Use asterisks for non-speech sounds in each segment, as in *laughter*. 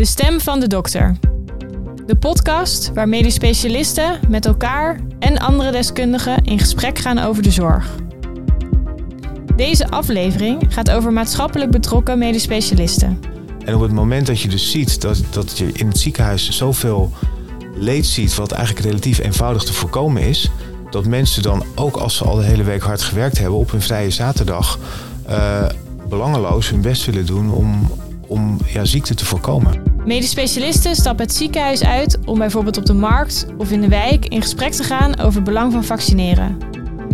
De stem van de dokter. De podcast waar medisch specialisten met elkaar en andere deskundigen in gesprek gaan over de zorg. Deze aflevering gaat over maatschappelijk betrokken medisch specialisten. En op het moment dat je dus ziet dat, dat je in het ziekenhuis zoveel leed ziet, wat eigenlijk relatief eenvoudig te voorkomen is, dat mensen dan ook als ze al de hele week hard gewerkt hebben op hun vrije zaterdag uh, belangeloos hun best willen doen om, om ja, ziekte te voorkomen. Medisch specialisten stappen het ziekenhuis uit om bijvoorbeeld op de markt of in de wijk in gesprek te gaan over het belang van vaccineren.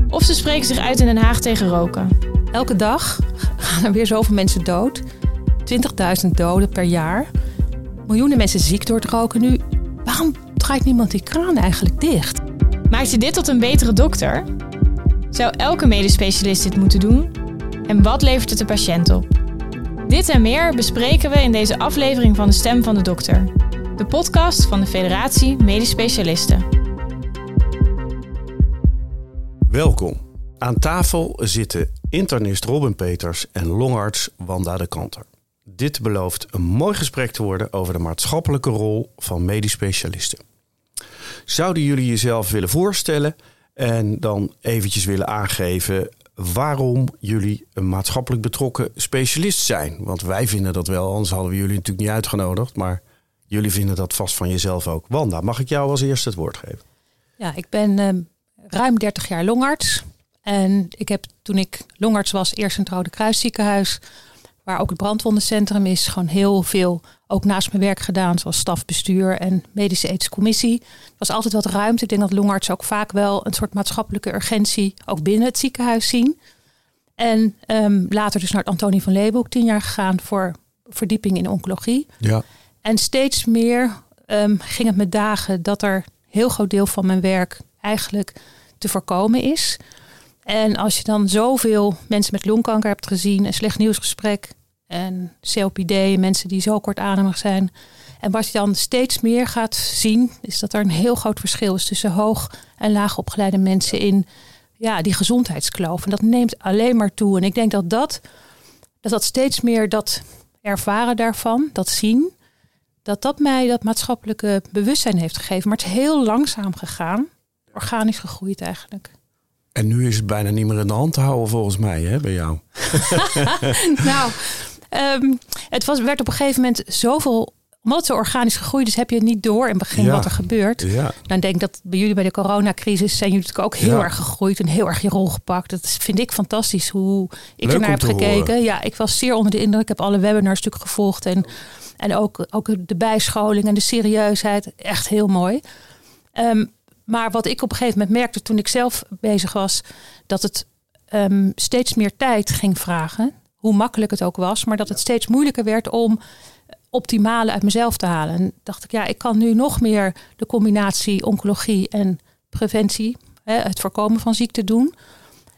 Of ze spreken zich uit in Den Haag tegen roken. Elke dag gaan er weer zoveel mensen dood. 20.000 doden per jaar. Miljoenen mensen ziek door het roken nu. Waarom draait niemand die kraan eigenlijk dicht? Maakt je dit tot een betere dokter? Zou elke medisch specialist dit moeten doen? En wat levert het de patiënt op? Dit en meer bespreken we in deze aflevering van De Stem van de Dokter. De podcast van de Federatie Medisch Specialisten. Welkom. Aan tafel zitten internist Robin Peters en longarts Wanda de Kanter. Dit belooft een mooi gesprek te worden over de maatschappelijke rol van medisch specialisten. Zouden jullie jezelf willen voorstellen en dan eventjes willen aangeven waarom jullie een maatschappelijk betrokken specialist zijn? Want wij vinden dat wel, anders hadden we jullie natuurlijk niet uitgenodigd, maar jullie vinden dat vast van jezelf ook. Wanda, mag ik jou als eerste het woord geven? Ja, ik ben uh, ruim 30 jaar longarts. En ik heb toen ik longarts was, eerst in het Rode Kruisziekenhuis waar ook het brandwondencentrum is, gewoon heel veel ook naast mijn werk gedaan, zoals stafbestuur en medische ethische commissie. Er was altijd wat ruimte. Ik denk dat longartsen ook vaak wel een soort maatschappelijke urgentie ook binnen het ziekenhuis zien. En um, later dus naar het Antonie van Leeuwenhoek tien jaar gegaan voor verdieping in oncologie. Ja. En steeds meer um, ging het met dagen dat er heel groot deel van mijn werk eigenlijk te voorkomen is. En als je dan zoveel mensen met longkanker hebt gezien, een slecht nieuwsgesprek en COPD, mensen die zo kortademig zijn. En wat je dan steeds meer gaat zien, is dat er een heel groot verschil is tussen hoog en laag opgeleide mensen in ja, die gezondheidskloof. En dat neemt alleen maar toe. En ik denk dat dat, dat, dat steeds meer dat ervaren daarvan, dat zien, dat dat mij dat maatschappelijke bewustzijn heeft gegeven. Maar het is heel langzaam gegaan, organisch gegroeid eigenlijk. En nu is het bijna niet meer in de hand te houden volgens mij, hè, bij jou. *laughs* *laughs* nou, ehm, het was, werd op een gegeven moment zoveel omdat het zo organisch gegroeid is, heb je het niet door in het begin wat er gebeurt. Ja. Dan denk ik dat bij jullie bij de coronacrisis zijn jullie natuurlijk ook heel erg gegroeid en heel erg je rol gepakt. Dat vind ik fantastisch hoe ik er naar heb gekeken. Ja, ik was zeer onder de indruk. Ik heb alle webinars natuurlijk gevolgd en, en ook, ook de bijscholing en de serieusheid. Echt heel mooi. Um, maar wat ik op een gegeven moment merkte toen ik zelf bezig was, dat het um, steeds meer tijd ging vragen. Hoe makkelijk het ook was, maar dat het steeds moeilijker werd om optimale uit mezelf te halen. En dacht ik, ja, ik kan nu nog meer de combinatie oncologie en preventie, hè, het voorkomen van ziekte doen.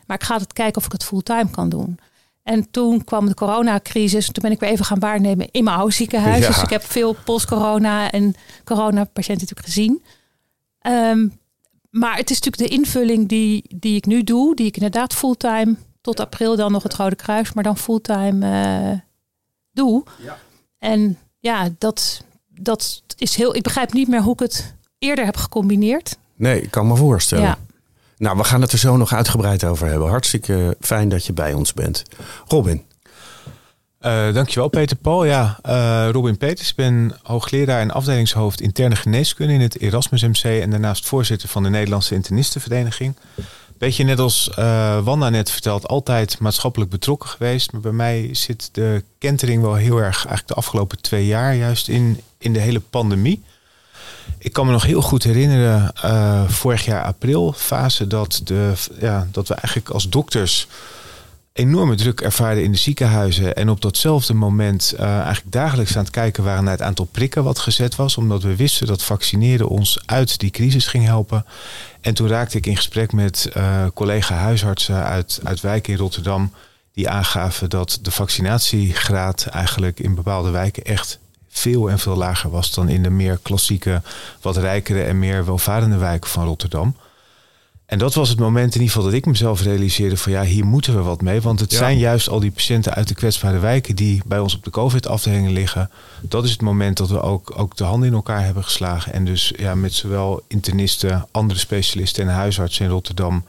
Maar ik ga het kijken of ik het fulltime kan doen. En toen kwam de coronacrisis. Toen ben ik weer even gaan waarnemen in mijn oude ziekenhuis. Dus ik heb veel post-corona en corona-patiënten natuurlijk gezien. Um, maar het is natuurlijk de invulling die, die ik nu doe, die ik inderdaad fulltime tot april dan nog het Rode Kruis, maar dan fulltime uh, doe. Ja. En ja, dat, dat is heel. Ik begrijp niet meer hoe ik het eerder heb gecombineerd. Nee, ik kan me voorstellen. Ja. Nou, we gaan het er zo nog uitgebreid over hebben. Hartstikke fijn dat je bij ons bent. Robin. Uh, dankjewel Peter Paul. Ja, uh, Robin Peters. Ik ben hoogleraar en afdelingshoofd interne geneeskunde in het Erasmus MC en daarnaast voorzitter van de Nederlandse Internistenvereniging. Beetje net als uh, Wanda net verteld, altijd maatschappelijk betrokken geweest. Maar bij mij zit de kentering wel heel erg eigenlijk de afgelopen twee jaar juist in, in de hele pandemie. Ik kan me nog heel goed herinneren, vorig jaar april, fase dat, de, ja, dat we eigenlijk als dokters enorme druk ervaarden in de ziekenhuizen. En op datzelfde moment uh, eigenlijk dagelijks aan het kijken waren naar het aantal prikken wat gezet was. Omdat we wisten dat vaccineren ons uit die crisis ging helpen. En toen raakte ik in gesprek met uh, collega huisartsen uit, uit wijken in Rotterdam. Die aangaven dat de vaccinatiegraad eigenlijk in bepaalde wijken echt veel en veel lager was dan in de meer klassieke, wat rijkere en meer welvarende wijken van Rotterdam. En dat was het moment in ieder geval dat ik mezelf realiseerde van ja, hier moeten we wat mee. Want het zijn juist al die patiënten uit de kwetsbare wijken die bij ons op de COVID-afdelingen liggen. Dat is het moment dat we ook, ook de handen in elkaar hebben geslagen. En dus ja, met zowel internisten, andere specialisten en huisartsen in Rotterdam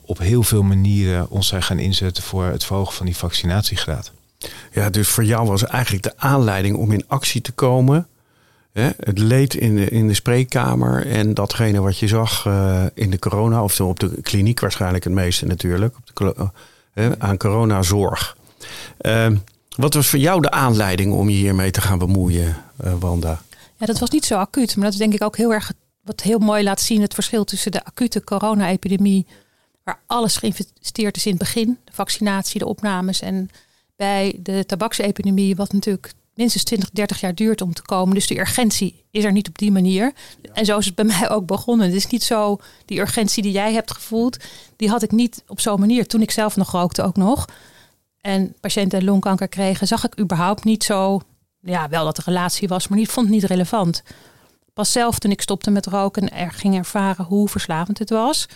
op heel veel manieren ons zijn gaan inzetten voor het verhogen van die vaccinatiegraad. Ja, dus voor jou was eigenlijk de aanleiding om in actie te komen Hè, het leed in de, in de spreekkamer en datgene wat je zag uh, in de corona, of op de kliniek waarschijnlijk het meeste natuurlijk, op de, uh, aan coronazorg. Uh, wat was voor jou de aanleiding om je hiermee te gaan bemoeien, eh, Wanda? Ja, dat was niet zo acuut, maar dat is denk ik ook heel erg wat heel mooi laat zien het verschil tussen de acute corona-epidemie, waar alles geïnvesteerd is in het begin, de vaccinatie, de opnames, en bij de tabaksepidemie, wat natuurlijk minstens 20, 30 jaar duurt om te komen. Dus de urgentie is er niet op die manier. En zo is het bij *laughs* mij ook begonnen. Het is niet zo, die urgentie die jij hebt gevoeld, die had ik niet op zo'n manier. Toen ik zelf nog rookte ook nog. En patiënten longkanker kregen, zag ik überhaupt niet zo, ja, wel dat er relatie was, maar niet, vond het niet relevant. Pas zelf toen ik stopte met roken er ging ervaren hoe verslavend het was.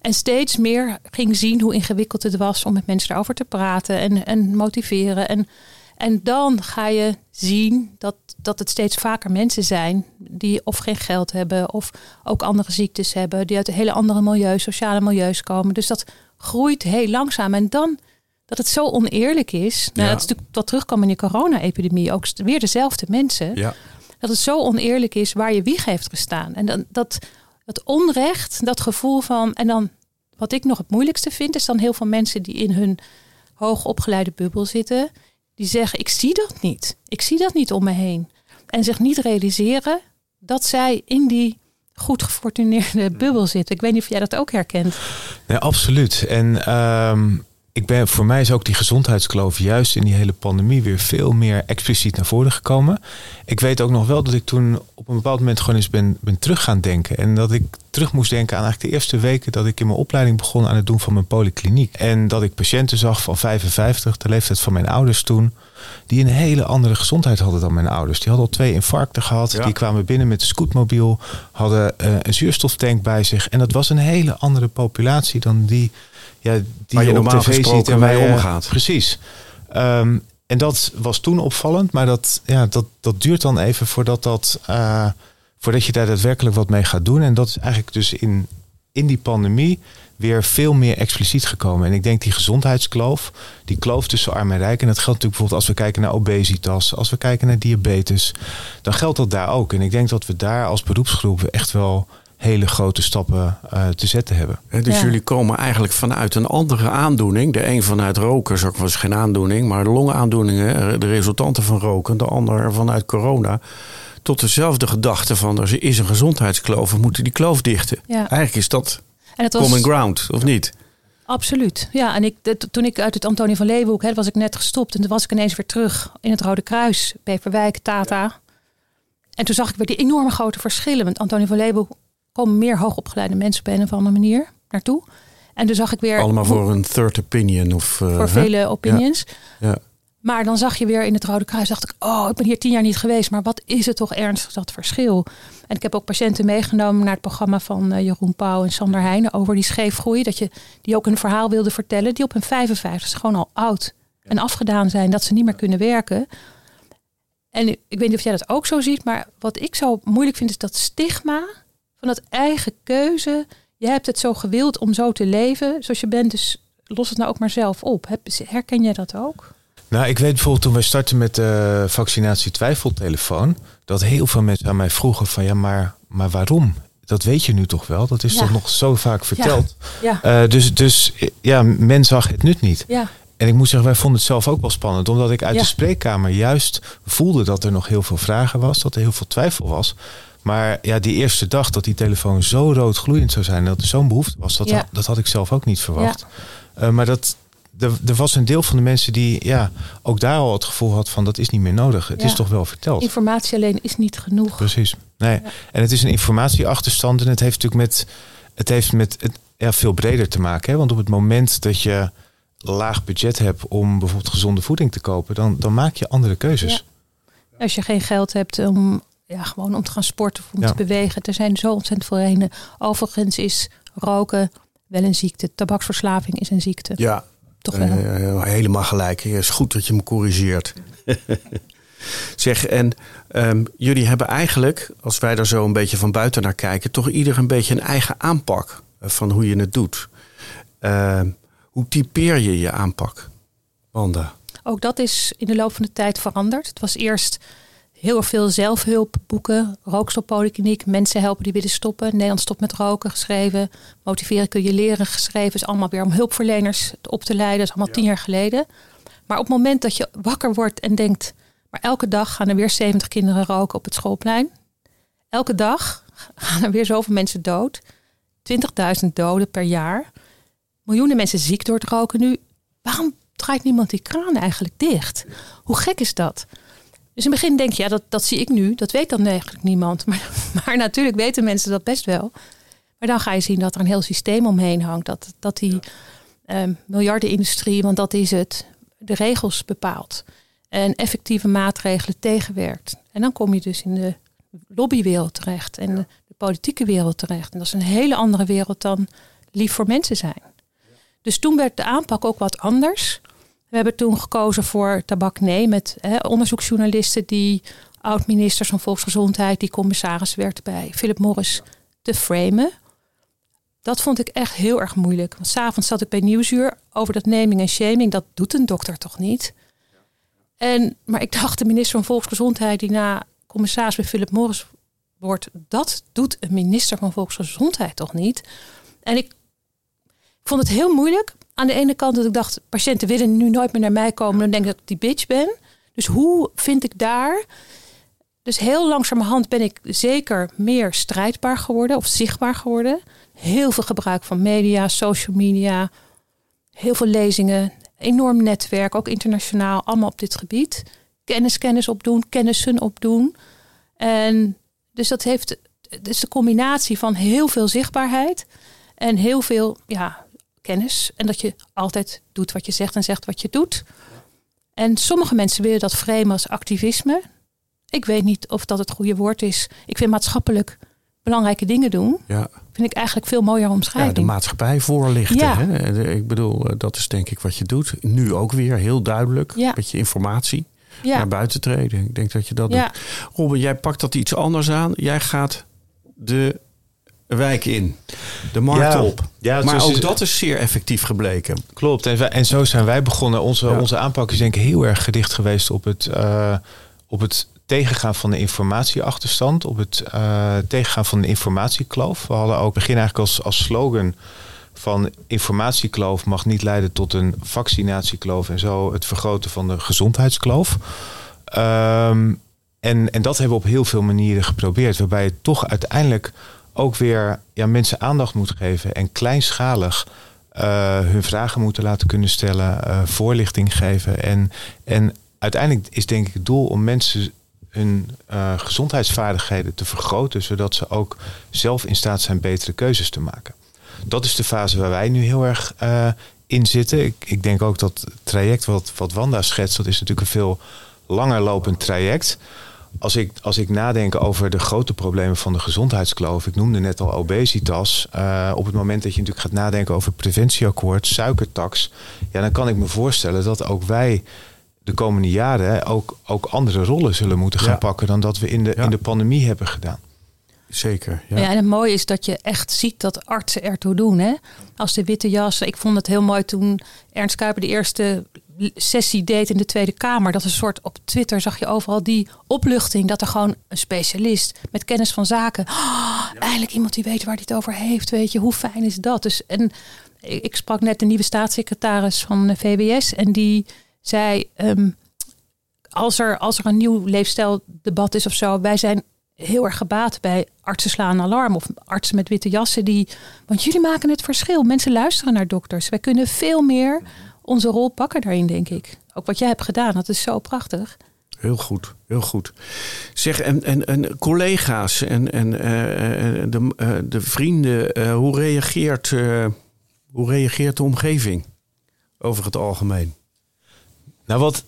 En steeds meer ging zien hoe ingewikkeld het was om met mensen daarover te praten en, en motiveren. En en dan ga je zien dat, dat het steeds vaker mensen zijn die of geen geld hebben of ook andere ziektes hebben, die uit hele andere milieus, sociale milieus komen. Dus dat groeit heel langzaam. En dan dat het zo oneerlijk is. Nou, dat is natuurlijk wat terugkwam in de corona-epidemie. Ook weer dezelfde mensen. Ja. Dat het zo oneerlijk is waar je wieg heeft gestaan. En dan, dat, dat onrecht, dat gevoel van. En dan wat ik nog het moeilijkste vind, is dan heel veel mensen die in hun hoogopgeleide bubbel zitten die zeggen: Ik zie dat niet. Ik zie dat niet om me heen. En zich niet realiseren dat zij in die goed gefortuneerde bubbel zitten. Ik weet niet of jij dat ook herkent. Nee, absoluut. En ehm, ik ben, voor mij is ook die gezondheidskloof juist in die hele pandemie weer veel meer expliciet naar voren gekomen. Ik weet ook nog wel dat ik toen op een bepaald moment gewoon eens ben, ben terug gaan denken. En dat ik terug moest denken aan eigenlijk de eerste weken dat ik in mijn opleiding begon aan het doen van mijn polykliniek. En dat ik patiënten zag van 55, de leeftijd van mijn ouders toen, die een hele andere gezondheid hadden dan mijn ouders. Die hadden al twee infarcten gehad. Die kwamen binnen met een scootmobiel, hadden uh, een zuurstoftank bij zich. En dat was een hele andere populatie dan die ja, die Waar je normaal tv ziet en waar je omgaat. Precies. Um, en dat was toen opvallend, maar dat, ja, dat, dat duurt dan even voordat, dat, uh, voordat je daar daadwerkelijk wat mee gaat doen. En dat is eigenlijk dus in, in die pandemie weer veel meer expliciet gekomen. En ik denk die gezondheidskloof, die kloof tussen arm en rijk. En dat geldt natuurlijk bijvoorbeeld als we kijken naar obesitas, als we kijken naar diabetes. Dan geldt dat daar ook. En ik denk dat we daar als beroepsgroep echt wel hele grote stappen uh, te zetten hebben. dus jullie komen eigenlijk vanuit een andere aandoening. De een vanuit roken, ook was geen aandoening, maar longaandoeningen, de resultanten van roken, de ander vanuit corona. Tot dezelfde gedachte van er is een gezondheidskloof, we moeten die kloof dichten. Ja. Eigenlijk is dat, en was... common ground, of niet? Absoluut. Ja, en ik, toen ik uit het Antonie van Leeuwenhoek, hè, was ik net gestopt. En toen was ik ineens weer terug in het Rode Kruis, Peperwijk, Tata. En toen zag ik weer die enorme grote verschillen. Want Antonie van Leeuwenhoek komen meer hoogopgeleide mensen op een of andere manier naartoe. En toen zag ik weer. Allemaal voor een third opinion of. Uh, voor vele opinions. Ja. Maar dan zag je weer in het Rode Kruis, dacht ik, oh, ik ben hier tien jaar niet geweest, maar wat is het toch ernstig dat verschil? En ik heb ook patiënten meegenomen naar het programma van uh, Jeroen Pauw en Sander Heijnen over die scheefgroei, dat je die ook een verhaal wilde vertellen, die op hun 55 gewoon al oud en afgedaan zijn, dat ze niet meer kunnen werken. En ik weet niet of jij dat ook zo ziet, maar wat ik zo moeilijk vind is dat stigma van dat eigen keuze. Je hebt het zo gewild om zo te leven zoals je bent, dus los het nou ook maar zelf op. Herken jij dat ook? Nou, ik weet bijvoorbeeld toen wij startten met de vaccinatie twijfeltelefoon, dat heel veel mensen aan mij vroegen van ja, maar, maar waarom? Dat weet je nu toch wel? Dat is toch nog zo vaak verteld? Ja. ja. Uh, dus, dus ja, men zag het nut niet. Ja. En ik moet zeggen, wij vonden het zelf ook wel spannend, omdat ik uit de spreekkamer juist voelde dat er nog heel veel vragen was, dat er heel veel twijfel was. Maar ja, die eerste dag dat die telefoon zo rood gloeiend zou zijn, dat er zo'n behoefte was, dat, had, dat had ik zelf ook niet verwacht. Ja. Uh, maar dat, er, er, was een deel van de mensen die ja, ook daar al het gevoel had van dat is niet meer nodig. Het is toch wel verteld. Informatie alleen is niet genoeg. Precies. Nee. En het is een informatieachterstand en het heeft natuurlijk met, het heeft met het, ja, veel breder te maken. Hè? Want op het moment dat je laag budget hebt om bijvoorbeeld gezonde voeding te kopen, dan, dan maak je andere keuzes. Als je geen geld hebt om ja, gewoon om te gaan sporten of om te bewegen. Er zijn zo ontzettend veel redenen. Overigens is roken wel een ziekte. Tabaksverslaving is een ziekte. Ja, toch wel. Uh, helemaal gelijk. Het is goed dat je me corrigeert. *laughs* zeg, en um, jullie hebben eigenlijk, als wij daar zo een beetje van buiten naar kijken, toch ieder een beetje een eigen aanpak van hoe je het doet. Uh, hoe typeer je je aanpak, Wanda? Ook dat is in de loop van de tijd veranderd. Het was eerst heel veel zelfhulpboeken, rookstoppolykliniek, mensen helpen die willen stoppen. Nederland stopt met roken geschreven. Motiveren kun je leren geschreven. Is allemaal weer om hulpverleners op te leiden. Dat is allemaal tien jaar geleden. Maar op het moment dat je wakker wordt en denkt, maar elke dag gaan er weer 70 kinderen roken op het schoolplein. Elke dag gaan er weer zoveel mensen dood. 20.000 doden per jaar. Miljoenen mensen ziek door het roken nu. Waarom draait niemand die kraan eigenlijk dicht? Hoe gek is dat? Dus in het begin denk je, ja, dat, dat zie ik nu. Dat weet dan eigenlijk niemand. *laughs* Maar, maar natuurlijk weten mensen dat best wel. Maar dan ga je zien dat er een heel systeem omheen hangt. Dat, dat die ja. um, miljardenindustrie, want dat is het, de regels bepaalt. En effectieve maatregelen tegenwerkt. En dan kom je dus in de lobbywereld terecht. En de, de politieke wereld terecht. En dat is een hele andere wereld dan lief voor mensen zijn. Dus toen werd de aanpak ook wat anders. We hebben toen gekozen voor tabak nee met hè, onderzoeksjournalisten die oud-ministers van Volksgezondheid, die commissaris werd bij Philip Morris te framen. Dat vond ik echt heel erg moeilijk. Want s'avonds zat ik bij Nieuwsuur over dat naming en shaming. Dat doet een dokter toch niet? En, maar ik dacht, de minister van Volksgezondheid, die na commissaris bij Philip Morris wordt, dat doet een minister van Volksgezondheid toch niet? En ik vond het heel moeilijk aan de ene kant dat ik dacht, patiënten willen nu nooit meer naar mij komen. Dan denk ik dat ik die bitch ben. Dus hoe vind ik daar... Dus heel langzamerhand ben ik zeker meer strijdbaar geworden of zichtbaar geworden. Heel veel gebruik van media, social media, heel veel lezingen, enorm netwerk, ook internationaal, allemaal op dit gebied. Kennis, kennis opdoen, kennissen opdoen. En dus dat heeft, dus de combinatie van heel veel zichtbaarheid en heel veel ja, kennis. En dat je altijd doet wat je zegt en zegt wat je doet. En sommige mensen willen dat framen als activisme. Ik weet niet of dat het goede woord is. Ik vind maatschappelijk belangrijke dingen doen. Ja. Vind ik eigenlijk veel mooier omschrijving. Ja, de maatschappij voorlichten. Ja. Hè? Ik bedoel, eh, dat is denk ik wat je doet. Nu ook weer heel duidelijk. Ja. Beetje informatie ja. naar buiten treden. Ik denk dat je dat doet. Robin, jij pakt dat iets anders aan. Jij gaat de wijk in, de markt op. Ja, maar ook dat is zeer effectief gebleken. Klopt. En, en zo zijn wij begonnen. Onze, onze aanpak is denk ik heel erg gericht geweest op het, uh, op het tegengaan van de informatieachterstand, op het uh, tegengaan van de informatiekloof. We hadden ook begin eigenlijk als, als slogan van informatiekloof mag niet leiden tot een vaccinatiekloof en zo het vergroten van de gezondheidskloof. Um, en, en dat hebben we op heel veel manieren geprobeerd, waarbij het toch uiteindelijk ook weer ja, mensen aandacht moet geven en kleinschalig uh, hun vragen moeten laten kunnen stellen, uh, voorlichting geven. En, en uiteindelijk is denk ik het doel om mensen hun uh, gezondheidsvaardigheden te vergroten, zodat ze ook zelf in staat zijn betere keuzes te maken. Dat is de fase waar wij nu heel erg in zitten. Ik, ik denk ook dat het traject wat, wat Wanda schetst, dat is natuurlijk een veel langer lopend traject als ik, als ik nadenk over de grote problemen van de gezondheidskloof, ik noemde net al obesitas. Uh, op het moment dat je natuurlijk gaat nadenken over preventieakkoord, suikertax, ja, dan kan ik me voorstellen dat ook wij de komende jaren ook, ook andere rollen zullen moeten gaan pakken dan dat we in de, in de pandemie hebben gedaan. Zeker. Ja. ja. en het mooie is dat je echt ziet dat artsen ertoe doen. Hè? Als de witte jas. Ik vond het heel mooi toen Ernst Kuiper de eerste sessie deed in de Tweede Kamer. Dat een soort op Twitter zag je overal die opluchting. Dat er gewoon een specialist met kennis van zaken. Oh, Eigenlijk iemand die weet waar het over heeft. Weet je, hoe fijn is dat? Dus en ik sprak net de nieuwe staatssecretaris van VWS. En die zei. Ehm, als er, als er een nieuw leefstijldebat is of zo, wij zijn heel erg gebaat bij artsen slaan alarm of artsen met witte jassen die. Want jullie maken het verschil. Mensen luisteren naar dokters. Wij kunnen veel meer onze rol pakken daarin, denk ik. Ook wat jij hebt gedaan, dat is zo prachtig. Heel goed, heel goed. Zeg, en, en, en collega's en, en uh, de, uh, de vrienden, uh, hoe, reageert, hoe reageert de omgeving over het algemeen? Nou, wat,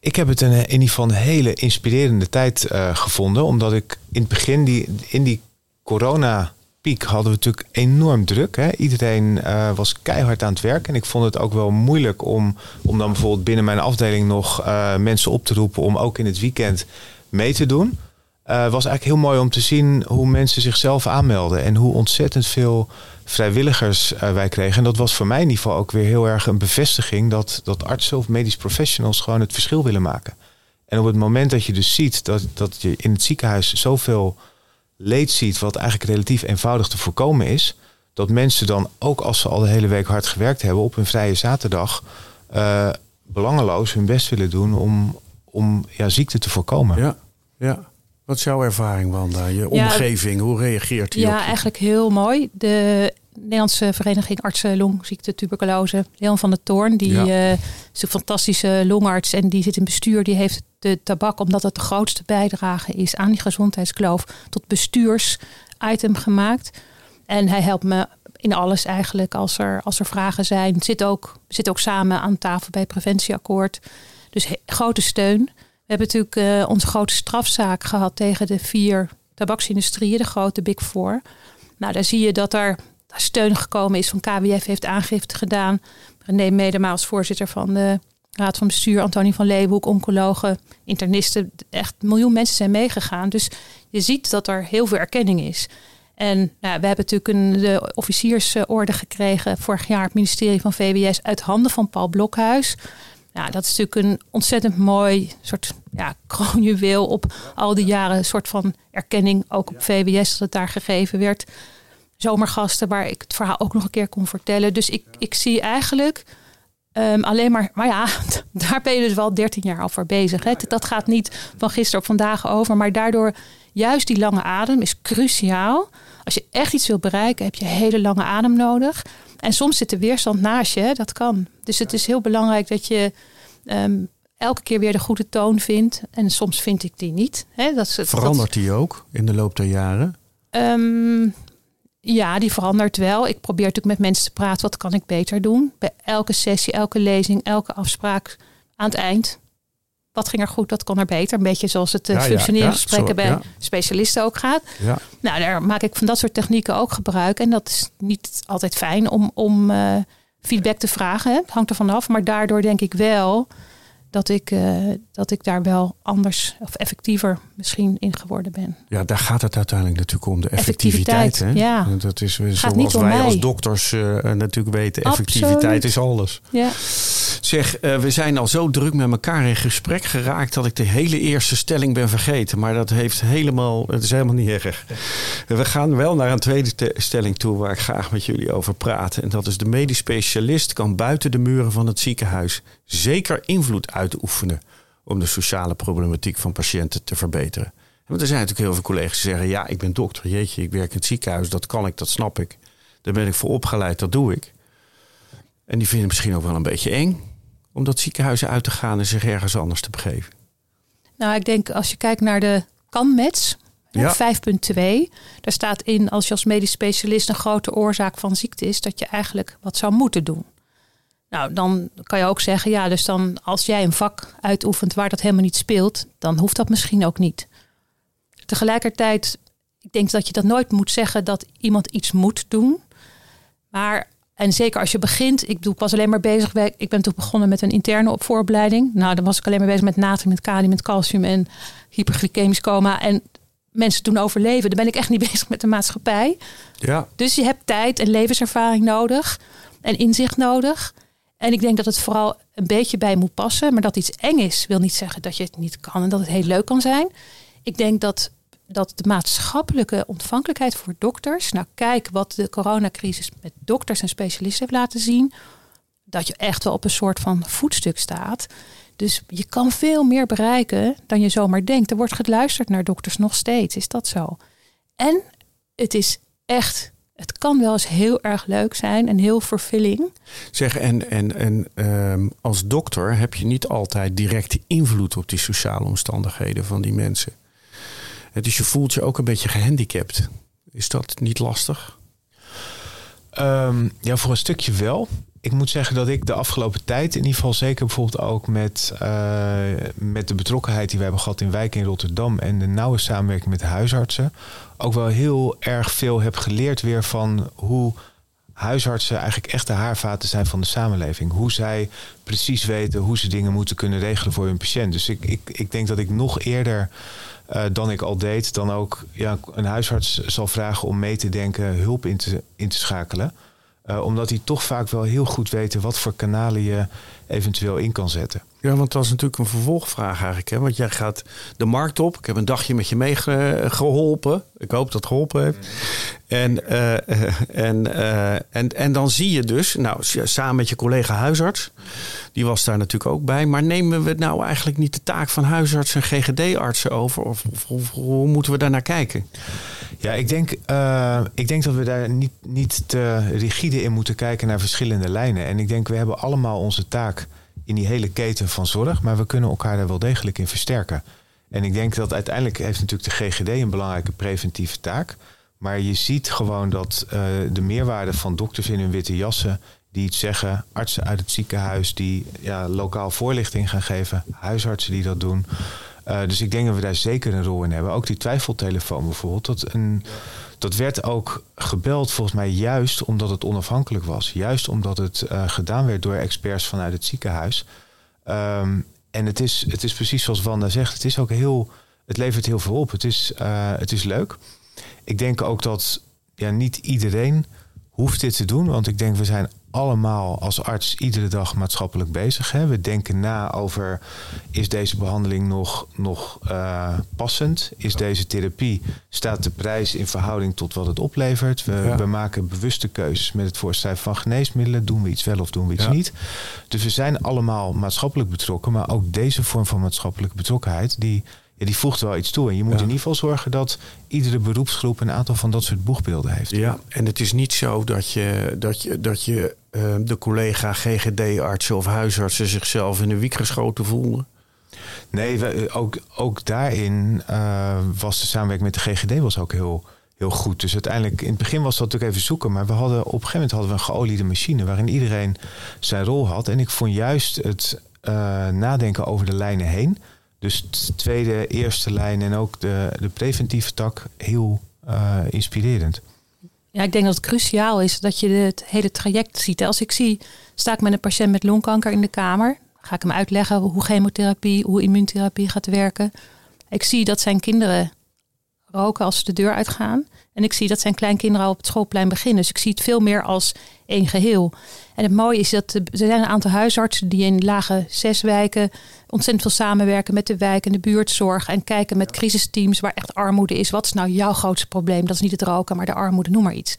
ik heb het een, in ieder geval een hele inspirerende tijd gevonden. Omdat ik in het begin die, in die corona piek hadden we natuurlijk enorm druk. Hè? Iedereen uh, was keihard aan het werk. En ik vond het ook wel moeilijk om, om dan bijvoorbeeld binnen mijn afdeling nog uh, mensen op te roepen om ook in het weekend mee te doen. Uh, was eigenlijk heel mooi om te zien hoe mensen zichzelf aanmelden en hoe ontzettend veel vrijwilligers wij kregen. En dat was voor mijn niveau ook weer heel erg een bevestiging dat, dat artsen of medisch professionals gewoon het verschil willen maken. En op het moment dat je dus ziet dat, dat je in het ziekenhuis zoveel leed ziet, wat eigenlijk relatief eenvoudig te voorkomen is, dat mensen dan ook als ze al de hele week hard gewerkt hebben, op een vrije zaterdag uh, belangeloos hun best willen doen om, om ja, ziekte te voorkomen. Ja, ja. Wat is jouw ervaring, Wanda? Je omgeving, hoe reageert die? Ja, eigenlijk heel mooi. De Nederlandse Vereniging Artsen Longziekte Tuberculose, Leon van der Toorn, die ja. uh, is een fantastische longarts en die zit in bestuur. Die heeft de tabak, omdat het de grootste bijdrage is aan die gezondheidskloof, tot bestuursitem gemaakt. En hij helpt me in alles eigenlijk als er, als er vragen zijn. Zit ook, zit ook samen aan tafel bij het preventieakkoord. Dus grote steun. We hebben natuurlijk uh, onze grote strafzaak gehad tegen de vier tabaksindustrieën, de grote Big Four. Nou, daar zie je dat er steun gekomen is van KWF, heeft aangifte gedaan. René Medema als voorzitter van de Raad van Bestuur, Antonie van Leeuwenhoek, oncologen, internisten. Echt miljoen mensen zijn meegegaan. Dus je ziet dat er heel veel erkenning is. En nou, we hebben natuurlijk een de officiersorde gekregen vorig jaar het ministerie van VWS uit handen van Paul Blokhuis. Nou, dat is natuurlijk een ontzettend mooi soort ja, kroonjuweel op al die jaren. Een soort van erkenning ook op VWS dat het daar gegeven werd. Zomergasten waar ik het verhaal ook nog een keer kon vertellen. Dus ik, ik zie eigenlijk Um, alleen maar, maar ja, *laughs* daar ben je dus wel 13 jaar al voor bezig. Hè. Dat gaat niet van gisteren op vandaag over. Maar daardoor, juist die lange adem is cruciaal. Als je echt iets wil bereiken, heb je hele lange adem nodig. En soms zit de weerstand naast je, dat kan. Dus het is heel belangrijk dat je um, elke keer weer de goede toon vindt. En soms vind ik die niet. Hè. Dat Verandert die ook in de loop der jaren? Um, ja, die verandert wel. Ik probeer natuurlijk met mensen te praten. Wat kan ik beter doen? Bij elke sessie, elke lezing, elke afspraak aan het eind. Wat ging er goed, wat kon er beter? Een beetje zoals het uh, ja, functioneringsgesprekken bij specialisten ook gaat. Nou, daar maak ik van dat soort technieken ook gebruik. En dat is niet altijd fijn om, om uh, feedback te vragen. Hè. Het hangt er vanaf. Maar daardoor denk ik wel dat ik, uh, dat ik daar wel anders of effectiever misschien in geworden ben. Ja, daar gaat het uiteindelijk natuurlijk om, de effectiviteit. hè? Ja. Dat is zoals wij mij. als dokters uh, natuurlijk weten, effectiviteit is alles. Ja. Zeg, uh, we zijn al zo druk met elkaar in gesprek geraakt dat ik de hele eerste stelling ben vergeten. Maar dat heeft helemaal, het is helemaal niet erg. We gaan wel naar een tweede stelling toe waar ik graag met jullie over praat. En dat is de medisch specialist kan buiten de muren van het ziekenhuis zeker invloed uitoefenen om de sociale problematiek van patiënten te verbeteren. Want er zijn natuurlijk heel veel collega's die zeggen: Ja, ik ben dokter, jeetje, ik werk in het ziekenhuis, dat kan ik, dat snap ik. Daar ben ik voor opgeleid, dat doe ik. En die vinden het misschien ook wel een beetje eng om dat ziekenhuis uit te gaan en zich ergens anders te begeven. Nou, ik denk als je kijkt naar de kanmets, ja. 5.2, daar staat in als je als medisch specialist een grote oorzaak van ziekte is, dat je eigenlijk wat zou moeten doen. Nou, dan kan je ook zeggen, ja, dus dan als jij een vak uitoefent waar dat helemaal niet speelt, dan hoeft dat misschien ook niet. Tegelijkertijd, ik denk dat je dat nooit moet zeggen dat iemand iets moet doen. Maar, en zeker als je begint, ik bedoel, ik was alleen maar bezig, ik ben toen begonnen met een interne vooropleiding. Nou, dan was ik alleen maar bezig met natrium, met kalium, met calcium en hyperglycemisch coma. En mensen doen overleven. Dan ben ik echt niet *laughs* bezig met de maatschappij. Ja. Dus je hebt tijd en levenservaring nodig en inzicht nodig. En ik denk dat het vooral een beetje bij moet passen. Maar dat iets eng is, wil niet zeggen dat je het niet kan en dat het heel leuk kan zijn. Ik denk dat, dat de maatschappelijke ontvankelijkheid voor dokters. Nou, kijk wat de coronacrisis met dokters en specialisten heeft laten zien. Dat je echt wel op een soort van voetstuk staat. Dus je kan veel meer bereiken dan je zomaar denkt. Er wordt geluisterd naar dokters nog steeds. Is dat zo? En het is echt het kan wel eens heel erg leuk zijn en heel vervulling. Zeg, en, en, en um, als dokter heb je niet altijd direct invloed op die sociale omstandigheden van die mensen. Dus je voelt je ook een beetje gehandicapt. Is dat niet lastig? Um, ja, voor een stukje wel. Ik moet zeggen dat ik de afgelopen tijd, in ieder geval zeker bijvoorbeeld ook met, uh, met de betrokkenheid die we hebben gehad in wijken in Rotterdam en de nauwe samenwerking met de huisartsen, ook wel heel erg veel heb geleerd weer van hoe huisartsen eigenlijk echt de haarvaten zijn van de samenleving. Hoe zij precies weten hoe ze dingen moeten kunnen regelen voor hun patiënt. Dus ik, ik, ik denk dat ik nog eerder uh, dan ik al deed, dan ook ja, een huisarts zal vragen om mee te denken, hulp in te, in te schakelen. Uh, omdat die toch vaak wel heel goed weten wat voor kanalen je eventueel in kan zetten. Ja, want dat is natuurlijk een vervolgvraag eigenlijk. Hè? Want jij gaat de markt op. Ik heb een dagje met je meegeholpen. Ik hoop dat het geholpen heeft. En, uh, en, uh, en, en dan zie je dus, nou, samen met je collega huisarts, die was daar natuurlijk ook bij. Maar nemen we nou eigenlijk niet de taak van huisartsen en GGD-artsen over? Of, of, of, hoe moeten we daar naar kijken? Ja, ik denk, uh, ik denk dat we daar niet, niet te rigide in moeten kijken naar verschillende lijnen. En ik denk, we hebben allemaal onze taak in die hele keten van zorg, maar we kunnen elkaar daar wel degelijk in versterken. En ik denk dat uiteindelijk heeft natuurlijk de GGD een belangrijke preventieve taak. Maar je ziet gewoon dat uh, de meerwaarde van dokters in hun witte jassen die iets zeggen, artsen uit het ziekenhuis die ja, lokaal voorlichting gaan geven, huisartsen die dat doen. Uh, dus ik denk dat we daar zeker een rol in hebben. Ook die twijfeltelefoon bijvoorbeeld. Dat, een, dat werd ook gebeld volgens mij juist omdat het onafhankelijk was. Juist omdat het uh, gedaan werd door experts vanuit het ziekenhuis. Um, en het is, het is precies zoals Wanda zegt. Het is ook heel. Het levert heel veel op. Het is, uh, het is leuk. Ik denk ook dat ja, niet iedereen hoeft dit te doen. Want ik denk, we zijn allemaal als arts iedere dag maatschappelijk bezig. Hè? We denken na over, is deze behandeling nog, nog uh, passend? Is deze therapie, staat de prijs in verhouding tot wat het oplevert? We, ja. we maken bewuste keuzes met het voorschrijven van geneesmiddelen. Doen we iets wel of doen we iets ja. niet? Dus we zijn allemaal maatschappelijk betrokken. Maar ook deze vorm van maatschappelijke betrokkenheid... die ja, die voegt wel iets toe. En je moet ja. in ieder geval zorgen dat iedere beroepsgroep een aantal van dat soort boegbeelden heeft. Ja, en het is niet zo dat je, dat je, dat je uh, de collega GGD-artsen of huisartsen zichzelf in de wiek geschoten voelen. Nee, we, ook, ook daarin uh, was de samenwerking met de GGD was ook heel, heel goed. Dus uiteindelijk, in het begin was dat natuurlijk even zoeken. Maar we hadden, op een gegeven moment hadden we een geoliede machine waarin iedereen zijn rol had. En ik vond juist het uh, nadenken over de lijnen heen dus de tweede, eerste lijn en ook de, de preventieve tak heel uh, inspirerend. Ja, ik denk dat het cruciaal is dat je het hele traject ziet. Als ik zie, sta ik met een patiënt met longkanker in de kamer, ga ik hem uitleggen hoe chemotherapie, hoe immuuntherapie gaat werken. Ik zie dat zijn kinderen roken als ze de deur uitgaan. En ik zie dat zijn kleinkinderen al op het schoolplein beginnen. Dus ik zie het veel meer als één geheel. En het mooie is dat er zijn een aantal huisartsen die in lage zes wijken ontzettend veel samenwerken met de wijk en de buurtzorg. En kijken met crisisteams waar echt armoede is. Wat is nou jouw grootste probleem? Dat is niet het roken, maar de armoede, noem maar iets.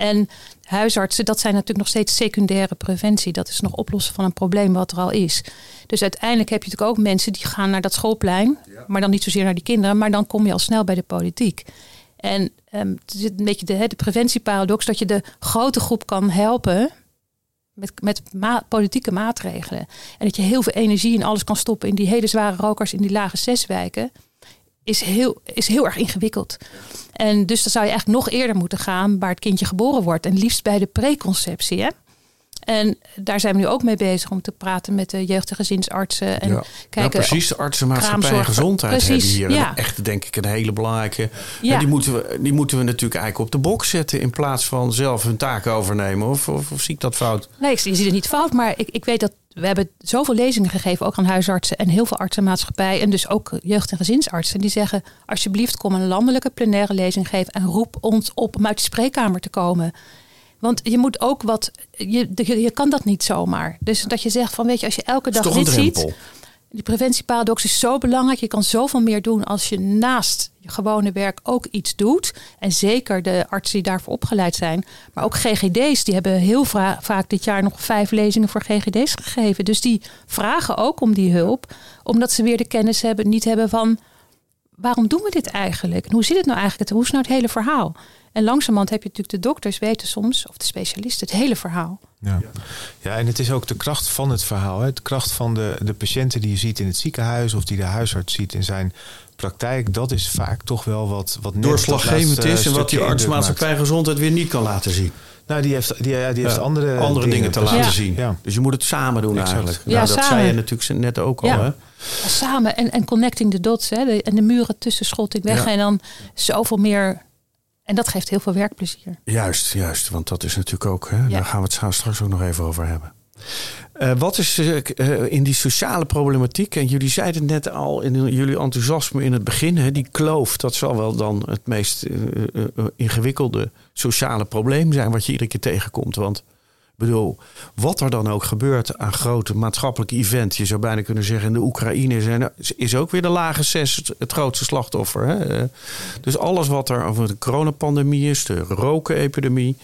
En huisartsen, dat zijn natuurlijk nog steeds secundaire preventie. Dat is nog oplossen van een probleem wat er al is. Dus uiteindelijk heb je natuurlijk ook mensen die gaan naar dat schoolplein. Ja. Maar dan niet zozeer naar die kinderen. Maar dan kom je al snel bij de politiek. En um, het is een beetje de, de preventieparadox dat je de grote groep kan helpen met, met politieke maatregelen. En dat je heel veel energie in alles kan stoppen in die hele zware rokers in die lage zeswijken. Is heel, is heel erg ingewikkeld. En dus dan zou je eigenlijk nog eerder moeten gaan waar het kindje geboren wordt. En liefst bij de preconceptie. Hè? En daar zijn we nu ook mee bezig om te praten met de jeugd- en gezinsartsen. En ja. kijken nou, precies, de artsenmaatschappij en gezondheid precies, hebben hier ja. echt denk ik een hele belangrijke. Ja. Die, moeten we, die moeten we natuurlijk eigenlijk op de box zetten in plaats van zelf hun taken overnemen. Of, of, of zie ik dat fout? Nee, ik zie het niet fout, maar ik, ik weet dat we hebben zoveel lezingen gegeven, ook aan huisartsen en heel veel artsenmaatschappij en dus ook jeugd- en gezinsartsen. Die zeggen, alsjeblieft kom een landelijke plenaire lezing geven en roep ons op om uit de spreekkamer te komen. Want je moet ook wat. Je, je kan dat niet zomaar. Dus dat je zegt van weet je, als je elke dag dit ziet. Die preventieparadox is zo belangrijk. Je kan zoveel meer doen als je naast je gewone werk ook iets doet. En zeker de artsen die daarvoor opgeleid zijn. Maar ook GGD's, die hebben heel vaak dit jaar nog vijf lezingen voor GGD's gegeven. Dus die vragen ook om die hulp. Omdat ze weer de kennis hebben, niet hebben van waarom doen we dit eigenlijk? En hoe zit het nou eigenlijk? Hoe is nou het hele verhaal? En langzamerhand heb je natuurlijk de dokters weten soms, of de specialisten, het hele verhaal. Ja. ja, en het is ook de kracht van het verhaal. Hè. De kracht van de, de patiënten die je ziet in het ziekenhuis of die de huisarts ziet in zijn praktijk. Dat is vaak toch wel wat, wat doorslaggevend is en wat die artsmaatschappij gezondheid weer niet kan laten zien. Nou, die heeft, die, die heeft andere, andere dingen, te laten zien. Ja. Dus je moet het samen doen eigenlijk. Ja, nou, dat zei je natuurlijk net ook al. Hè? Samen en, en connecting the dots. Hè? en de muren tussen schotting weg. En dan zoveel meer en dat geeft heel veel werkplezier. Juist, juist. Want dat is natuurlijk ook, hè, daar gaan we het straks ook nog even over hebben. Uh, wat is uh, in die sociale problematiek, en jullie zeiden het net al in jullie enthousiasme in het begin, hè, die kloof, dat zal wel dan het meest uh, ingewikkelde sociale probleem zijn wat je iedere keer tegenkomt. Want bedoel, wat er dan ook gebeurt aan grote maatschappelijke events. Je zou bijna kunnen zeggen, in de Oekraïne zijn, is ook weer de lage zes het grootste slachtoffer. Hè? Dus alles wat er over de coronapandemie is, de rokenepidemie.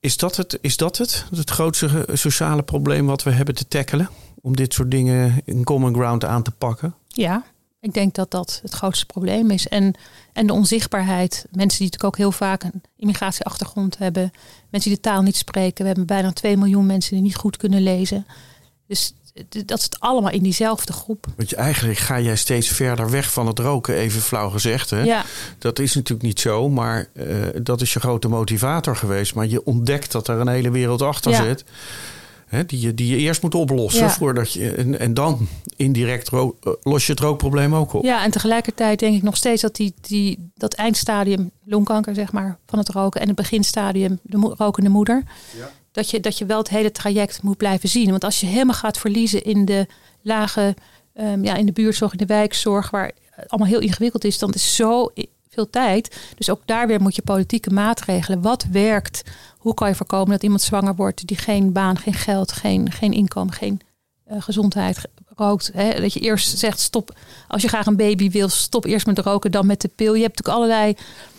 Is dat, het, is dat het? Het grootste sociale probleem wat we hebben te tackelen? Om dit soort dingen in common ground aan te pakken? Ja, ik denk dat dat het grootste probleem is. En, en de onzichtbaarheid. Mensen die natuurlijk ook heel vaak een immigratieachtergrond hebben. Mensen die de taal niet spreken. We hebben bijna 2 miljoen mensen die niet goed kunnen lezen. Dus dat het allemaal in diezelfde groep. Want je, eigenlijk ga jij steeds verder weg van het roken, even flauw gezegd. Hè? Ja. Dat is natuurlijk niet zo, maar uh, dat is je grote motivator geweest. Maar je ontdekt dat er een hele wereld achter ja. zit. Hè, die, je, die je eerst moet oplossen voordat je. En, en dan indirect ro- eh, los je het rookprobleem ook op. Ja, en tegelijkertijd denk ik nog steeds dat die, die, dat eindstadium longkanker, zeg maar, van het roken en het beginstadium, de mo- rokende moeder. Ja. Dat, je, dat je wel het hele traject moet blijven zien. Want als je helemaal gaat verliezen in de lage, um, ja, in de buurtzorg, in de wijkzorg, waar het allemaal heel ingewikkeld is, dan is zo veel tijd. Dus ook daar weer moet je politieke maatregelen. Wat werkt? Hoe kan je voorkomen dat iemand zwanger wordt die geen baan, geen geld, geen, geen inkomen, geen uh, gezondheid rookt? Hè? Dat je eerst zegt stop. Als je graag een baby wil, stop eerst met roken, dan met de pil. Je hebt natuurlijk allerlei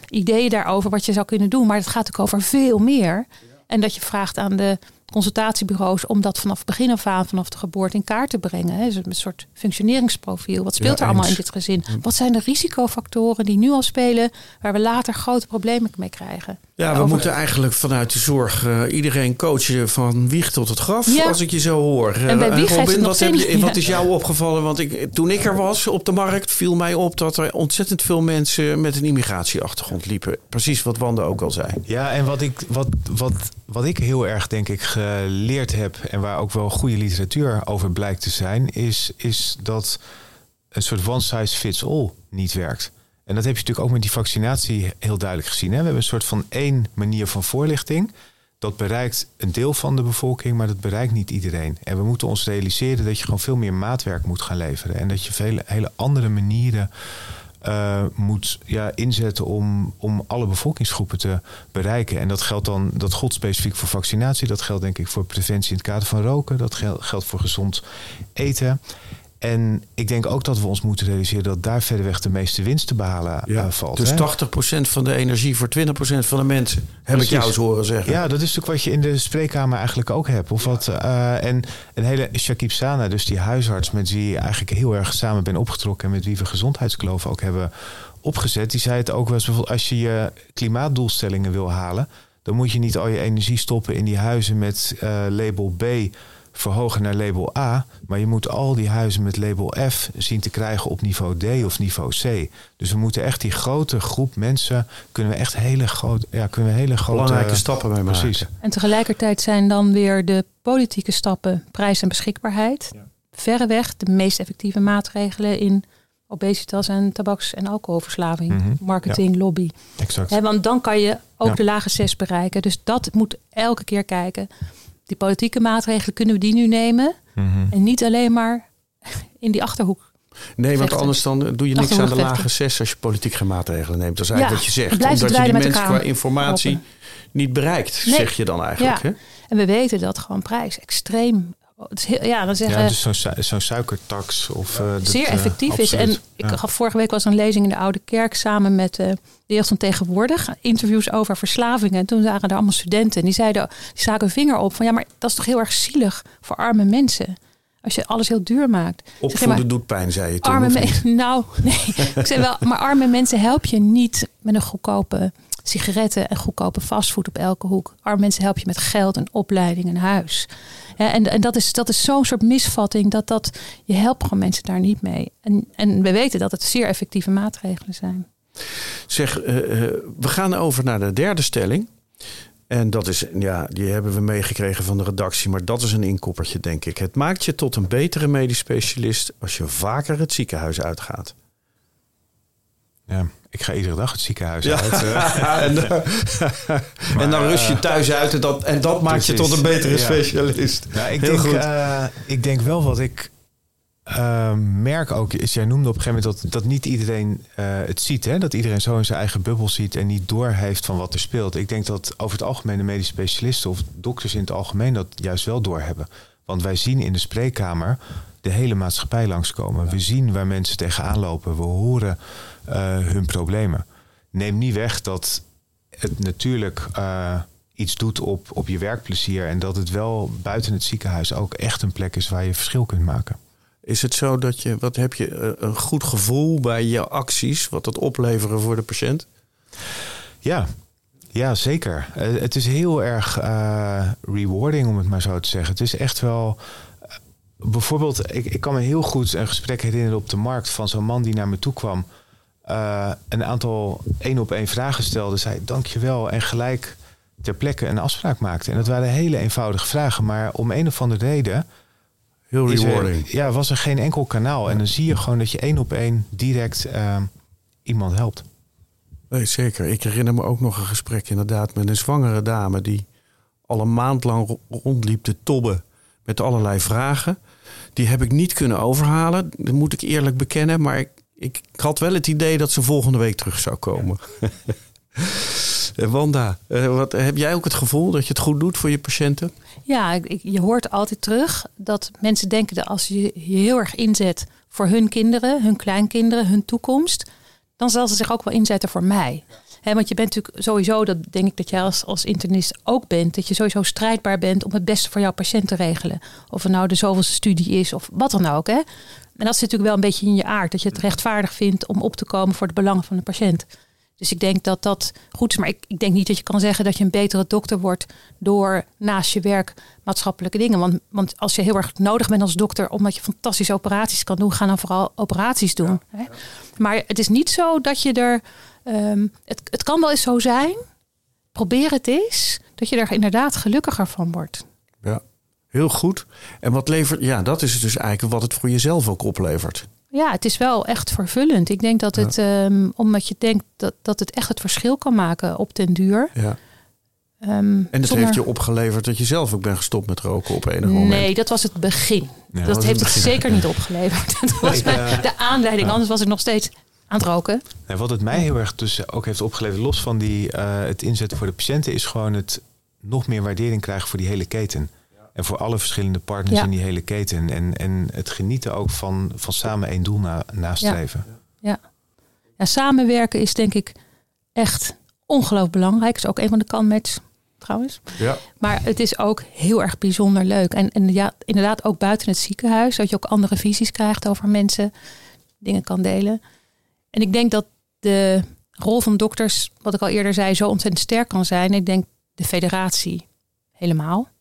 ideeën daarover wat je zou kunnen doen, maar het gaat natuurlijk over veel meer. En dat je vraagt aan de consultatiebureaus om dat vanaf begin af aan, vanaf de geboorte in kaart te brengen. Dus een soort functioneringsprofiel. Wat speelt ja, er allemaal in dit gezin? Wat zijn de risicofactoren die nu al spelen, waar we later grote problemen mee krijgen? Ja, we Over... moeten eigenlijk vanuit de zorg uh, iedereen coachen van wieg tot het graf, ja. als ik je zo hoor. En bij wieg Robin, wat, heb je, wat is jou opgevallen? Want ik, toen ik er was op de markt, viel mij op dat er ontzettend veel mensen met een immigratieachtergrond liepen. Precies wat Wanda ook al zei. Ja, en wat ik, wat, wat, wat ik heel erg, denk ik, geleerd heb en waar ook wel goede literatuur over blijkt te zijn, is, is dat een soort one size fits all niet werkt. En dat heb je natuurlijk ook met die vaccinatie heel duidelijk gezien. Hè? We hebben een soort van één manier van voorlichting. Dat bereikt een deel van de bevolking, maar dat bereikt niet iedereen. En we moeten ons realiseren dat je gewoon veel meer maatwerk moet gaan leveren. En dat je vele hele andere manieren uh, moet ja, inzetten om, om alle bevolkingsgroepen te bereiken. En dat geldt dan, dat geldt specifiek voor vaccinatie. Dat geldt denk ik voor preventie in het kader van roken. Dat geldt voor gezond eten. En ik denk ook dat we ons moeten realiseren dat daar verderweg de meeste winst te behalen ja, uh, valt. Dus hè? 80% van de energie voor 20% van de mensen, heb Precies. ik jou eens horen zeggen. Ja, dat is natuurlijk wat je in de spreekkamer eigenlijk ook hebt. Of wat, uh, en een hele Shakib Sana, dus die huisarts met wie je eigenlijk heel erg samen ben opgetrokken en met wie we gezondheidskloof ook hebben opgezet, die zei het ook wel eens bijvoorbeeld als je je klimaatdoelstellingen wil halen, dan moet je niet al je energie stoppen in die huizen met uh, label B verhogen naar label A. Maar je moet al die huizen met label F zien te krijgen op niveau D of niveau C. Dus we moeten echt die grote groep mensen, kunnen we echt hele grote, ja, kunnen we hele grote belangrijke stappen mee maken. Precies. En tegelijkertijd zijn dan weer de politieke stappen prijs en beschikbaarheid. Ja. Verreweg de meest effectieve maatregelen in obesitas en tabaks- en alcoholverslaving, mm -hmm. marketing, ja. lobby. Exact. He, want dan kan je ook ja. de lage zes bereiken. Dus dat moet elke keer kijken die politieke maatregelen kunnen we die nu nemen. Mm -hmm. En niet alleen maar in die achterhoek. Nee, want anders dan doe je niks aan de lage zes als je politiek geen maatregelen neemt. Dat is eigenlijk ja, wat je zegt. Omdat je die mensen qua informatie niet bereikt, nee. zeg je dan eigenlijk. Ja. Hè? En we weten dat gewoon prijs extreem Heel, ja, dan zeggen, ja, dus zo'n zo suikertax. Of, uh, zeer dat, effectief uh, is. En ik gaf vorige week was een lezing in de Oude Kerk samen met uh, de jeugd van tegenwoordig. Interviews over verslavingen. En toen waren er allemaal studenten. En die zeiden, die staken een vinger op van ja, maar dat is toch heel erg zielig voor arme mensen. Als je alles heel duur maakt. Opvoeden maar, doet pijn, zei je toen. Arme mensen, *laughs* nou, nee. ik zeg wel, maar arme mensen help je niet met een goedkope sigaretten en goedkope fastfood op elke hoek. Arme mensen help je met geld en opleiding en huis. Ja, en, en dat is, dat is zo'n soort misvatting dat, dat je helpt gewoon mensen daar niet mee. En, en we weten dat het zeer effectieve maatregelen zijn. Zeg, uh, we gaan over naar de derde stelling. En dat is, ja, die hebben we meegekregen van de redactie, maar dat is een inkoppertje, denk ik. Het maakt je tot een betere medisch specialist als je vaker het ziekenhuis uitgaat. Ja, ik ga iedere dag het ziekenhuis uit. *laughs* Eh. en, en, dan rust je thuis uit en dat, en dat maakt je tot een betere specialist. Ja, ik, denk, uh, ik denk wel wat ik uh, merk ook, is jij noemde op een gegeven moment dat, dat niet iedereen uh, het ziet. Hè? Dat iedereen zo in zijn eigen bubbel ziet en niet doorheeft van wat er speelt. Ik denk dat over het algemeen de medische specialisten of dokters in het algemeen dat juist wel doorhebben. Want wij zien in de spreekkamer de hele maatschappij langskomen. We zien waar mensen tegenaan lopen. We horen uh, hun problemen. Neem niet weg dat het natuurlijk uh, iets doet op, op je werkplezier. En dat het wel buiten het ziekenhuis ook echt een plek is waar je verschil kunt maken. Is het zo dat je, wat heb je, eh, een goed gevoel bij je acties, wat dat opleveren voor de patiënt? Ja, ja zeker. Uh, het is heel erg uh, rewarding, om het maar zo te zeggen. Het is echt wel. bijvoorbeeld, ik, ik kan me heel goed een gesprek herinneren op de markt van zo'n man die naar me toe kwam. een aantal één op één vragen stelde, zei dankjewel en gelijk ter plekke een afspraak maakte. En dat waren hele eenvoudige vragen, maar om een of andere reden Heel rewarding. ja, was er geen enkel kanaal. En dan zie je gewoon dat je één op één direct uh, iemand helpt. Nee, zeker. Ik herinner me ook nog een gesprek inderdaad met een zwangere dame die al een maand lang rondliep te tobben met allerlei vragen. Die heb ik niet kunnen overhalen, dat moet ik eerlijk bekennen. Maar ik, ik had wel het idee dat ze volgende week terug zou komen. *laughs* Eh, Wanda, uh, wat, heb jij ook het gevoel dat je het goed doet voor je patiënten? Ja, ik, je hoort altijd terug dat mensen denken dat als je je heel erg inzet voor hun kinderen, hun kleinkinderen, hun toekomst, dan zal ze zich ook wel inzetten voor mij. He, want je bent natuurlijk sowieso, dat denk ik dat jij als, als internist ook bent, dat je sowieso strijdbaar bent om het beste voor jouw patiënt te regelen. Of het nou de zoveelste studie is of wat dan ook. Hè. En dat zit natuurlijk wel een beetje in je aard, dat je het rechtvaardig vindt om op te komen voor de belangen van de patiënt. Dus ik denk dat dat goed is. Maar ik, ik denk niet dat je kan zeggen dat je een betere dokter wordt door naast je werk maatschappelijke dingen. Want, want als je heel erg nodig bent als dokter, omdat je fantastische operaties kan doen, ga dan vooral operaties doen. Hè? Maar het is niet zo dat je er. Um, het, het kan wel eens zo zijn. Probeer het eens. Dat je er inderdaad gelukkiger van wordt. Ja, heel goed. En wat levert. Ja, dat is dus eigenlijk wat het voor jezelf ook oplevert. Ja, het is wel echt vervullend. Ik denk dat het, um, omdat je denkt dat, dat het echt het verschil kan maken op den duur. Ja. Um, en dat heeft je opgeleverd dat je zelf ook bent gestopt met roken op enig moment? Nee, dat was het begin. Ja, dat, heeft het, zeker niet opgeleverd. *laughs* dat was de aanleiding, anders was ik nog steeds aan het roken. En wat het mij heel erg dus ook heeft opgeleverd, los van die, uh, het inzetten voor de patiënten, is gewoon het nog meer waardering krijgen voor die hele keten. En voor alle verschillende partners in die hele keten. En, en het genieten ook van, van samen één doel na, nastreven. Ja. ja. samenwerken is denk ik echt ongelooflijk belangrijk. Is ook een van de kanmatch trouwens. Ja. Maar het is ook heel erg bijzonder leuk. En, en ja, inderdaad ook buiten het ziekenhuis. Dat je ook andere visies krijgt over mensen. Dingen kan delen. En ik denk dat de rol van dokters, wat ik al eerder zei, zo ontzettend sterk kan zijn. Ik denk de federatie helemaal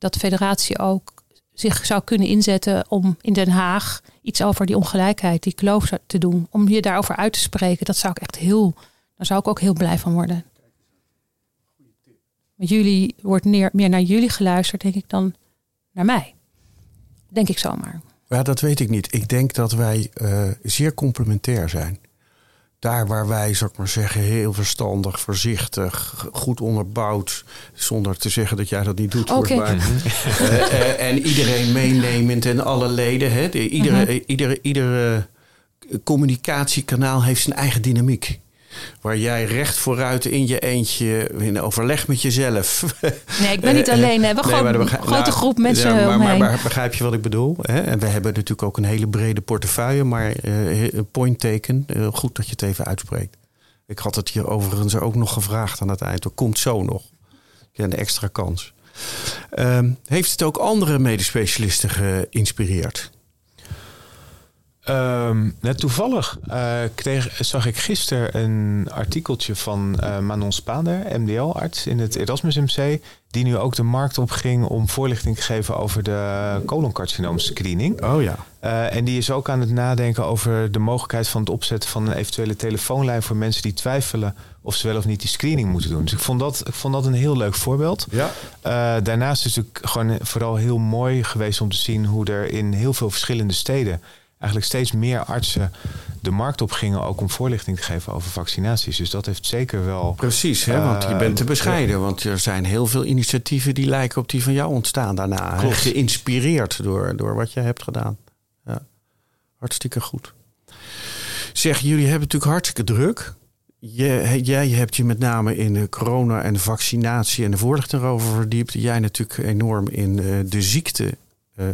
dat de federatie ook zich zou kunnen inzetten om in Den Haag iets over die ongelijkheid, die kloof te doen. Om je daarover uit te spreken. Dat zou ik echt heel, daar zou ik ook heel blij van worden. Met jullie wordt meer, naar jullie geluisterd, denk ik, dan naar mij. Denk ik zomaar. Ja, dat weet ik niet. Ik denk dat wij uh, zeer complementair zijn daar waar wij, zou ik maar zeggen, heel verstandig, voorzichtig, goed onderbouwd, zonder te zeggen dat jij dat niet doet, okay. maar, uh, en iedereen meenemend en alle leden. Hè, de, iedere, uh-huh. iedere, iedere communicatiekanaal heeft zijn eigen dynamiek. Waar jij recht vooruit in je eentje in overleg met jezelf. Nee, ik *laughs* ben niet alleen. We hebben nee, gewoon een grote nou, groep mensen. Ja, maar, maar, begrijp je wat ik bedoel? Hè? En we hebben natuurlijk ook een hele brede portefeuille, maar uh, point taken. Uh, goed dat je het even uitspreekt. Ik had het hier overigens ook nog gevraagd aan het eind. Er komt zo nog. een extra kans. Ehm, heeft het ook andere medespecialisten geïnspireerd? Um, net toevallig uh, kreeg, zag ik gisteren een artikeltje van uh, Manon Spaander, MDL-arts in het Erasmus MC, die nu ook de markt op ging om voorlichting te geven over de coloncarcinoom screening. Oh ja. Uh, en die is ook aan het nadenken over de mogelijkheid van het opzetten van een eventuele telefoonlijn voor mensen die twijfelen of ze wel of niet die screening moeten doen. Dus ik vond dat, ik vond dat een heel leuk voorbeeld. Ja. daarnaast is het gewoon vooral heel mooi geweest om te zien hoe er in heel veel verschillende steden eigenlijk steeds meer artsen de markt op gingen ook om voorlichting te geven over vaccinaties. Dus dat heeft zeker wel. Precies, hè, want je bent te eh, bescheiden. Want er zijn heel veel initiatieven die lijken op die van jou ontstaan daarna. Geïnspireerd door, door wat je hebt gedaan. Ja. Hartstikke goed. Zeg, jullie hebben natuurlijk hartstikke druk. Je, jij hebt je met name in de corona en vaccinatie en de voorlichting erover verdiept. Jij natuurlijk enorm in uh, de ziekte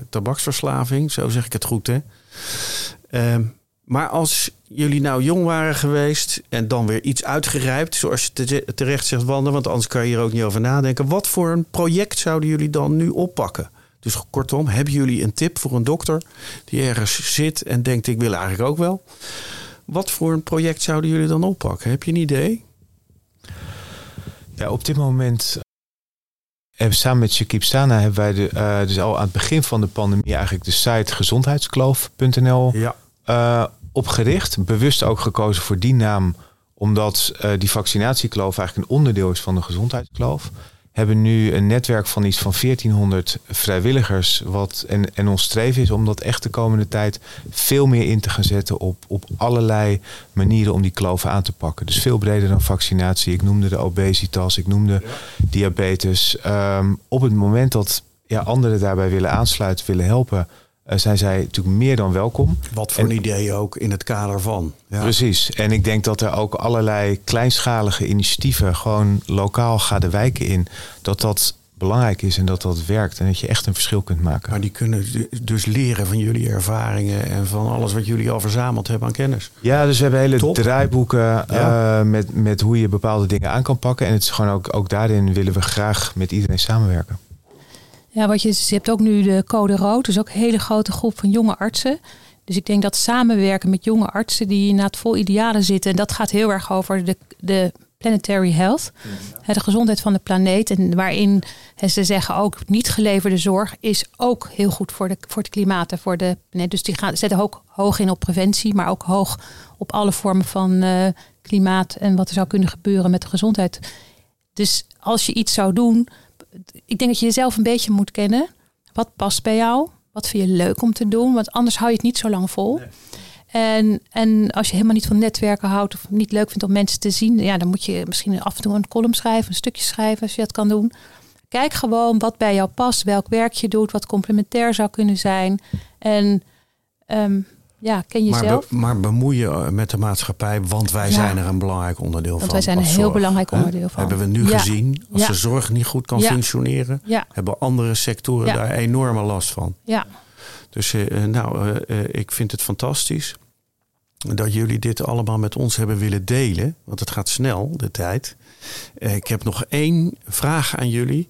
tabaksverslaving. Zo zeg ik het goed, hè? Ehm, maar als jullie nou jong waren geweest en dan weer iets uitgerijpt, zoals je terecht zegt, Wanda, want anders kan je hier ook niet over nadenken. Wat voor een project zouden jullie dan nu oppakken? Dus kortom, hebben jullie een tip voor een dokter die ergens zit en denkt: ik wil eigenlijk ook wel? Wat voor een project zouden jullie dan oppakken? Heb je een idee? Ja, op dit moment en samen met Shakib Sana hebben wij de, uh, dus al aan het begin van de pandemie eigenlijk de site gezondheidskloof.nl ja. uh, opgericht. Bewust ook gekozen voor die naam, omdat uh, die vaccinatiekloof eigenlijk een onderdeel is van de gezondheidskloof hebben nu een netwerk van iets van 1400 vrijwilligers. Wat, en, en ons streven is om dat echt de komende tijd veel meer in te gaan zetten op, op allerlei manieren om die kloven aan te pakken. Dus veel breder dan vaccinatie. Ik noemde de obesitas, ik noemde diabetes. Um, op het moment dat ja, anderen daarbij willen aansluiten, willen helpen, zijn zij natuurlijk meer dan welkom. Wat voor een idee ook in het kader van. Ja. Precies. En ik denk dat er ook allerlei kleinschalige initiatieven gewoon lokaal gaan de wijken in. Dat dat belangrijk is en dat dat werkt en dat je echt een verschil kunt maken. Maar die kunnen dus leren van jullie ervaringen en van alles wat jullie al verzameld hebben aan kennis. Ja, dus we hebben hele draaiboeken ja. uh, met, met hoe je bepaalde dingen aan kan pakken. En het is gewoon ook, ook daarin willen we graag met iedereen samenwerken. Ja, wat je, je hebt ook nu de code rood, dus ook een hele grote groep van jonge artsen. Dus ik denk dat samenwerken met jonge artsen die het vol idealen zitten. En dat gaat heel erg over de, de planetary health. De gezondheid van de planeet. En waarin ze zeggen ook niet geleverde zorg is ook heel goed voor, de, voor het klimaat en voor de. Dus die gaan, zetten ook hoog in op preventie, maar ook hoog op alle vormen van uh, klimaat en wat er zou kunnen gebeuren met de gezondheid. Dus als je iets zou doen, ik denk dat je jezelf een beetje moet kennen. Wat past bij jou? Wat vind je leuk om te doen? Want anders hou je het niet zo lang vol. En, en als je helemaal niet van netwerken houdt of niet leuk vindt om mensen te zien, ja, dan moet je misschien af en toe een column schrijven, een stukje schrijven als je dat kan doen. Kijk gewoon wat bij jou past, welk werk je doet, wat complementair zou kunnen zijn. En um, ja, ken jezelf. Maar, maar bemoeien met de maatschappij, want wij zijn er een belangrijk onderdeel want van. wij zijn een heel belangrijk onderdeel van. Hebben we nu gezien, als de zorg niet goed kan functioneren, hebben andere sectoren daar enorme last van. Ja. Dus uh, nou, uh, ik vind het fantastisch dat jullie dit allemaal met ons hebben willen delen. Want het gaat snel, de tijd. ik heb nog één vraag aan jullie.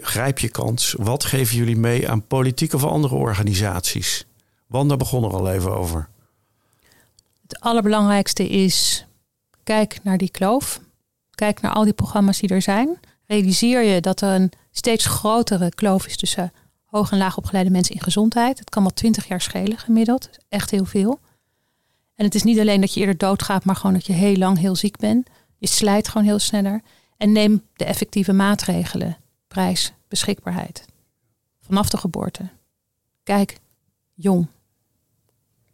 grijp je kans. Wat geven jullie mee aan politieke of andere organisaties? Wanda begon er al even over. Het allerbelangrijkste is, kijk naar die kloof. Kijk naar al die programma's die er zijn. Realiseer je dat er een steeds grotere kloof is tussen hoog en laag opgeleide mensen in gezondheid. Het kan wel twintig jaar schelen gemiddeld. Echt heel veel. En het is niet alleen dat je eerder doodgaat, maar gewoon dat je heel lang heel ziek bent. Je slijt gewoon heel sneller. En neem de effectieve maatregelen. Prijs, beschikbaarheid. Vanaf de geboorte. Kijk, jong.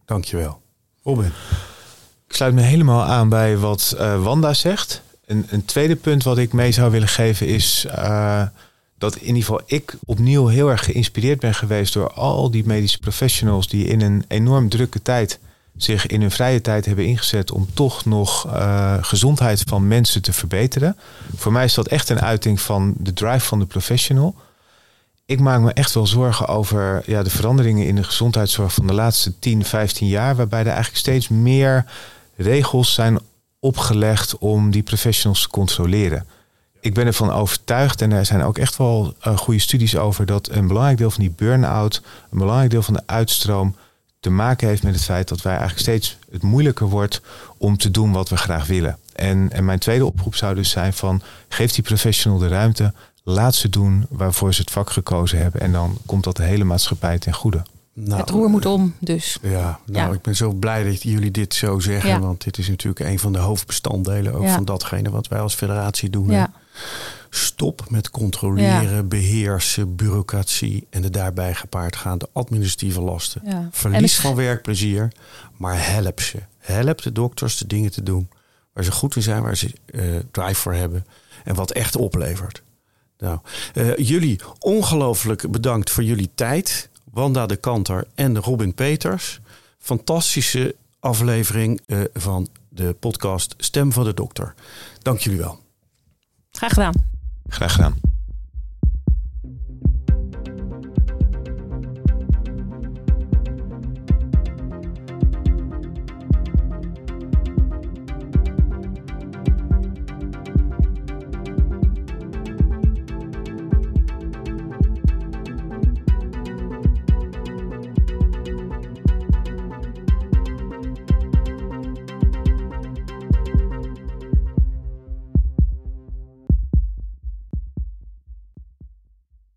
Dankjewel. Robin. Ik sluit me helemaal aan bij wat uh, Wanda zegt. Een, een, tweede punt wat ik mee zou willen geven is uh, dat in ieder geval ik opnieuw heel erg geïnspireerd ben geweest door al die medische professionals die in een enorm drukke tijd zich in hun vrije tijd hebben ingezet om toch nog uh, gezondheid van mensen te verbeteren. Voor mij is dat echt een uiting van de drive van de professional ik maak me echt wel zorgen over ja, de veranderingen in de gezondheidszorg van de laatste 10, 15 jaar. Waarbij er eigenlijk steeds meer regels zijn opgelegd om die professionals te controleren. ik ben ervan overtuigd, en er zijn ook echt wel uh, goede studies over, dat een belangrijk deel van die burn-out, een belangrijk deel van de uitstroom, te maken heeft met het feit dat wij eigenlijk steeds het moeilijker wordt om te doen wat we graag willen. En, en mijn tweede oproep zou dus zijn van geef die professional de ruimte, laat ze doen waarvoor ze het vak gekozen hebben en dan komt dat de hele maatschappij ten goede. Nou, het roer moet om, dus. Ja, nou, ik ben zo blij dat jullie dit zo zeggen. Want dit is natuurlijk een van de hoofdbestanddelen ook van datgene wat wij als federatie doen. Ja. Stop met controleren, beheersen, bureaucratie en de daarbij gepaard gaande administratieve lasten. Verlies van werkplezier, maar help ze. Help de dokters de dingen te doen waar ze goed in zijn, waar ze uh, drive voor hebben en wat echt oplevert. Nou, uh, jullie ongelooflijk bedankt voor jullie tijd. Wanda de Kanter en Robin Peters. Fantastische aflevering uh, van de podcast Stem van de Dokter. Dank jullie wel. Graag gedaan. Graag gedaan.